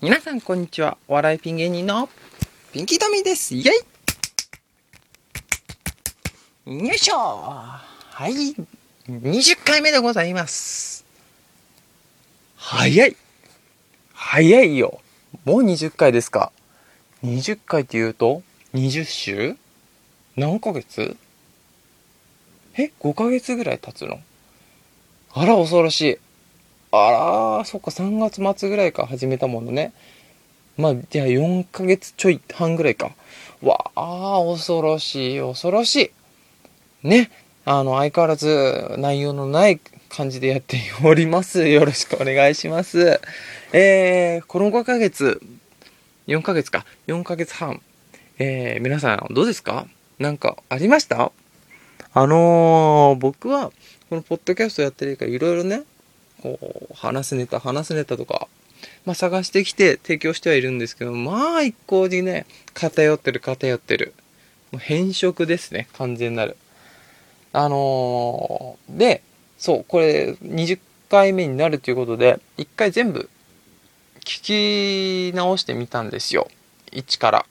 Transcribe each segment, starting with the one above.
皆さんこんにちは。お笑いピン芸人のピンキートミーです。イェイよいしょはい。20回目でございます。早い早いよ。もう20回ですか。20回って言うと、20週？何ヶ月？え ?5 ヶ月ぐらい経つの？あら、恐ろしい。あら、そっか、3月末ぐらいから始めたものね。まあ、じゃあ4ヶ月ちょい半ぐらいか。わあ、恐ろしい、恐ろしい。ね。あの、相変わらず内容のない感じでやっております。よろしくお願いします。えー、この5ヶ月、4ヶ月か、4ヶ月半。えー、皆さんどうですか？なんかありました？あのー、僕は、このポッドキャストやってるからいろいろね、こう、話すネタ、話すネタとか、まあ探してきて提供してはいるんですけど、まあ一向にね、偏ってる偏ってる。もう変色ですね、完全なる。あのー、で、そう、これ20回目になるということで、一回全部聞き直してみたんですよ。一から。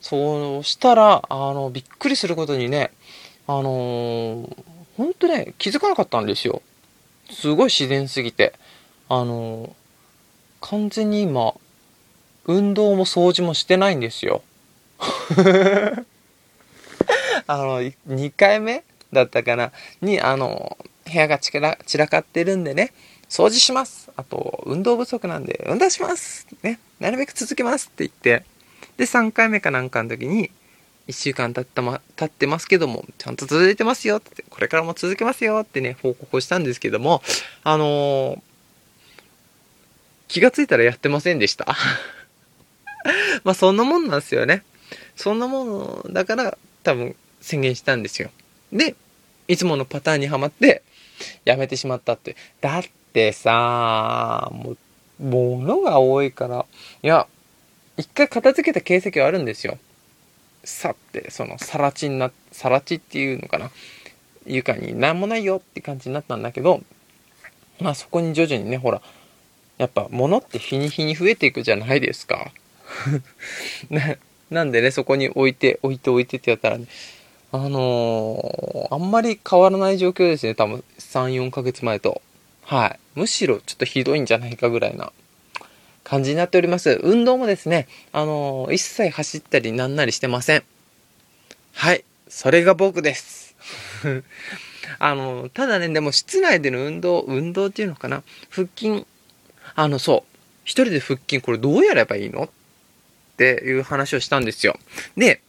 そうしたら、あの、びっくりすることにね、あのー、ほんとね、気づかなかったんですよ。すごい自然すぎて。あの、完全に今、運動も掃除もしてないんですよ。あの、2回目だったかな？に、あの、部屋が散ら散らかってるんでね、掃除します。あと、運動不足なんで、運動します。ね、なるべく続けますって言って、で、3回目かなんかの時に、1週間経ったま、経ってますけども、ちゃんと続いてますよって、これからも続けますよってね、報告をしたんですけども、あのー、気がついたらやってませんでした。まあ、そんなもんなんですよね。そんなものだから、多分、宣言したんですよ。で、いつものパターンにはまって、やめてしまったって。だってさ、もう、物が多いから、いや、一回片付けた形跡はあるんですよ。さって、その、さら地にな、さら地っていうのかな？床に何もないよって感じになったんだけど、まあそこに徐々にね、ほら、やっぱ物って日に日に増えていくじゃないですか。ななんでね、そこに置いて、置いて置いてってやったらね、あのー、あんまり変わらない状況ですね、多分3、4ヶ月前と。はい。むしろちょっとひどいんじゃないかぐらいな感じになっております。運動もですね、あのー、一切走ったりなんなりしてません。はい。それが僕です。あのー、ただね、でも室内での運動、運動っていうのかな腹筋、あの、そう。一人で腹筋これどうやればいいの？っていう話をしたんですよ。で、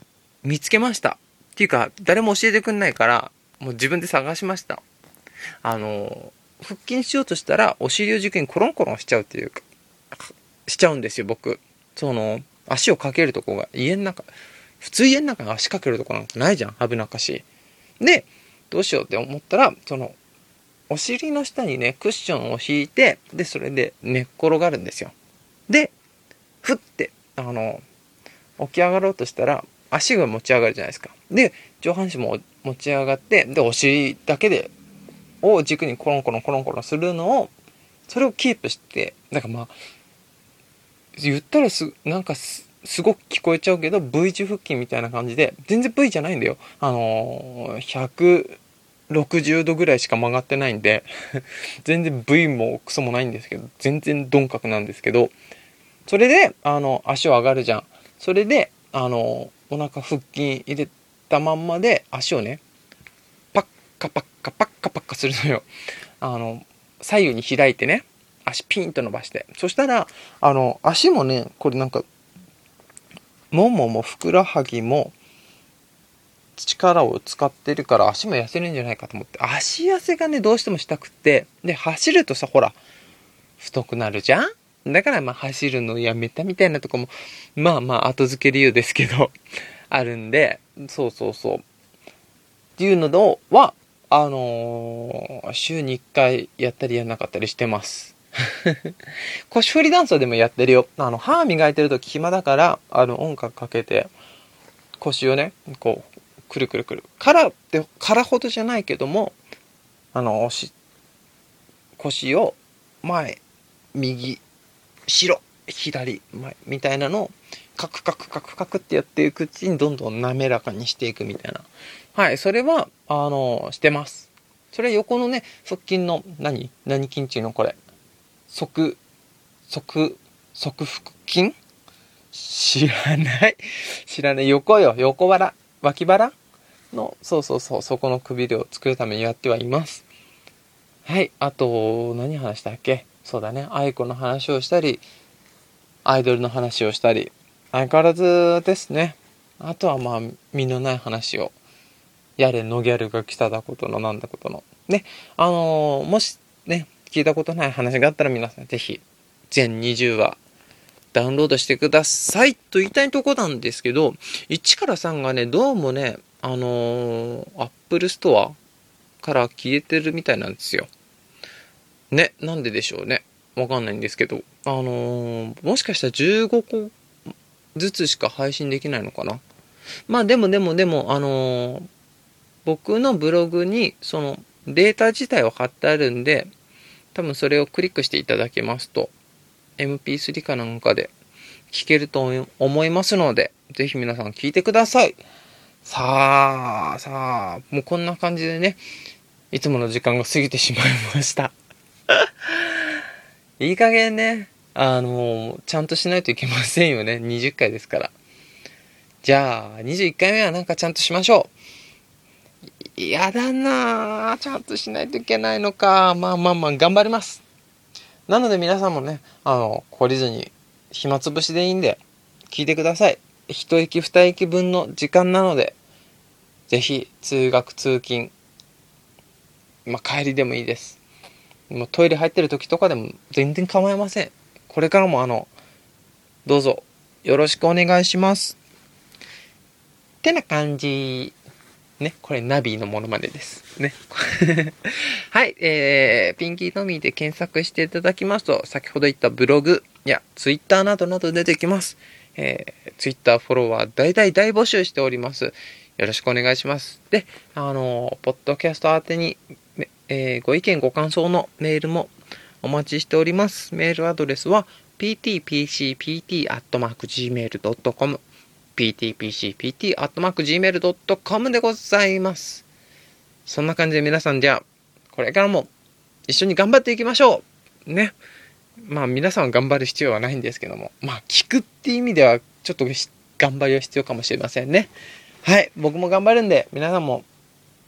見つけました。っていうか、誰も教えてくんないから、もう自分で探しました。あの、腹筋しようとしたら、お尻を軸にコロンコロンしちゃうっていうか、しちゃうんですよ、僕。その、足をかけるとこが家の中、普通家の中に足かけるとこなんかないじゃん、危なっかしい。で、どうしようって思ったら、その、お尻の下にね、クッションを引いて、で、それで寝っ転がるんですよ。で、ふって、あの、起き上がろうとしたら、足が持ち上がるじゃないですか。で、上半身も持ち上がって、で、お尻だけで、を軸にコロンコロンコロンコロンするのを、それをキープして、なんかまあ、言ったらす、なんかす、ごく聞こえちゃうけど、V 字腹筋みたいな感じで、全然 V じゃないんだよ。あのー、160度ぐらいしか曲がってないんで、全然 V もクソもないんですけど、全然鈍角なんですけど、それで、あの、足を上がるじゃん。それで、あの、お腹腹筋入れたまんまで足をね、パッカパッカパッカパッカするのよ。あの、左右に開いてね、足ピンと伸ばして。そしたら、あの、足もね、これなんか、もももふくらはぎも力を使ってるから足も痩せるんじゃないかと思って、足痩せがね、どうしてもしたくって、で、走るとさ、ほら、太くなるじゃん？だからまあ走るのやめたみたいなとこも、まあまあ後付け理由ですけど、あるんで、そうそうそう。っていうのは、あのー、週に1回やったりやんなかったりしてます。腰振りダンスでもやってるよ。あの、歯磨いてると暇だから、あの、音楽かけて、腰をね、こう、くるくるくる。からって、からほどじゃないけども、あの、腰、を前、右、後ろ、左、前みたいなのを、カクカクカクカクってやっていくうちにどんどん滑らかにしていくみたいな。はい、それは、あの、してます。それは横のね、側筋の、何？何筋っていうのこれ。側、側、側腹筋？知らない。知らない。横よ。横腹。脇腹？の、そうそうそう、そこのくびれを作るためにやってはいます。はい。あと、何話したっけ？そうだね。愛子の話をしたり、アイドルの話をしたり、相変わらずですね。あとはまあ、身のない話を。やれ、ノギャルが来ただことのなんだことの。ね。あのーもしね、聞いたことない話があったら皆さんぜひ、全20話、ダウンロードしてくださいと言いたいとこなんですけど、1から3がね、どうもね、あのー、Apple Store から消えてるみたいなんですよ。ね、なんででしょうね。わかんないんですけど。あのーもしかしたら15個ずつしか配信できないのかな。まあでもでもでも、あのー僕のブログにそのデータ自体は貼ってあるんで、多分それをクリックしていただけますと、MP3 かなんかで聞けると思いますので、ぜひ皆さん聞いてください。さあ、さあ、もうこんな感じでね、いつもの時間が過ぎてしまいました。いい加減ね、あの、ちゃんとしないといけませんよね。20回ですから。じゃあ、21回目はなんかちゃんとしましょう。嫌だなあちゃんとしないといけないのか。まあまあまあ、頑張ります。なので皆さんもね、あの、懲りずに、暇つぶしでいいんで、聞いてください。一息二息分の時間なので、ぜひ、通学通勤、まあ帰りでもいいです。もうトイレ入ってる時とかでも全然構いません。これからもあの、どうぞよろしくお願いします。ってな感じ。ね、これナビのモノマネです。ね。はい、えー、ピンキートミーで検索していただきますと、先ほど言ったブログやツイッターなどなど出てきます。えー、ツイッターフォロワー大大大募集しております。よろしくお願いします。で、あの、ポッドキャスト宛てに、えーご意見ご感想のメールもお待ちしております。メールアドレスは ptpcpt.gmail.com ptpcpt.gmail.com でございます。そんな感じで皆さんじゃあ、これからも一緒に頑張っていきましょうね。まあ皆さん頑張る必要はないんですけども、まあ聞くっていう意味ではちょっと頑張りは必要かもしれませんね。はい、僕も頑張るんで、皆さんも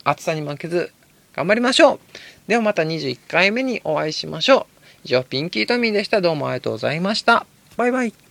暑さに負けず頑張りましょう。ではまた21回目にお会いしましょう。以上、ピンキートミーでした。どうもありがとうございました。バイバイ。